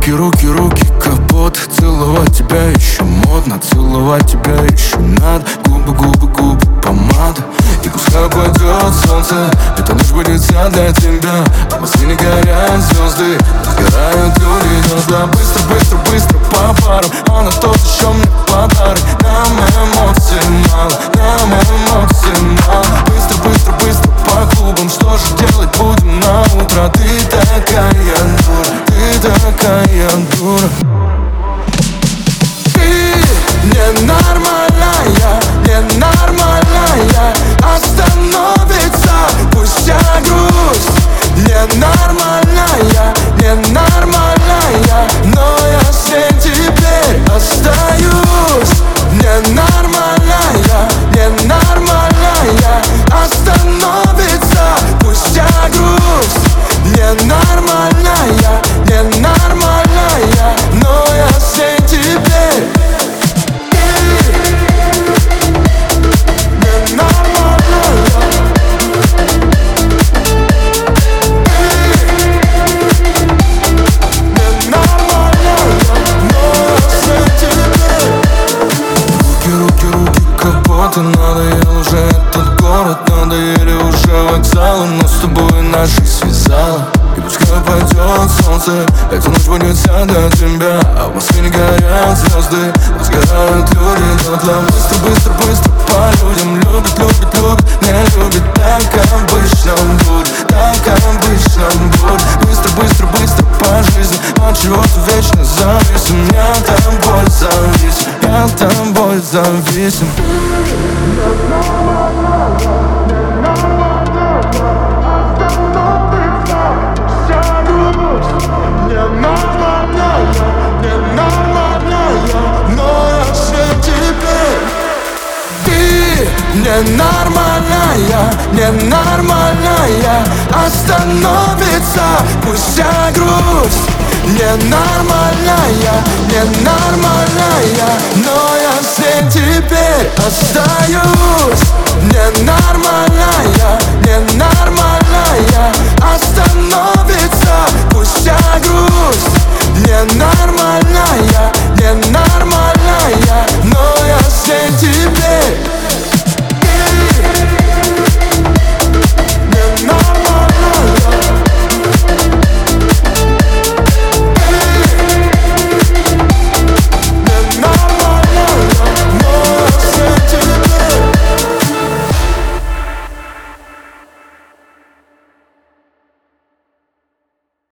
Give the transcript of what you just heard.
Руки, руки, руки, капот. Целовать тебя еще модно Целовать тебя еще надо. Губы, губы, губы, помада. И пускай пойдет солнце. Это лишь будет для тебя. А в Москве не горят звезды. Сгорают люди дотла Быстро, быстро, быстро по парам. Она тот еще мне подарок. Нам эмоций мало Нам эмоций мало Быстро, быстро, быстро по клубам. Что же делать будем на утро? Ты такая дура такая дура. Ты ненормальная Ненормальная работы Надоел уже этот город Надоели уже вокзалы Но с тобой наши связала. И пускай пойдет солнце Эта ночь будет вся для тебя. А в Москве не горят звезды Но сгорают люди дотла Быстро, быстро, быстро по людям. Любят, любят, любят, не любят Так обычно будет, так обычно будет. Быстро, быстро, быстро по жизни. От чего-то вечно зависим Я тобой зависим, я тобой зависим. Ненормальная, ненормальная Остановится пусть вся грусть. Ненормальная, a star.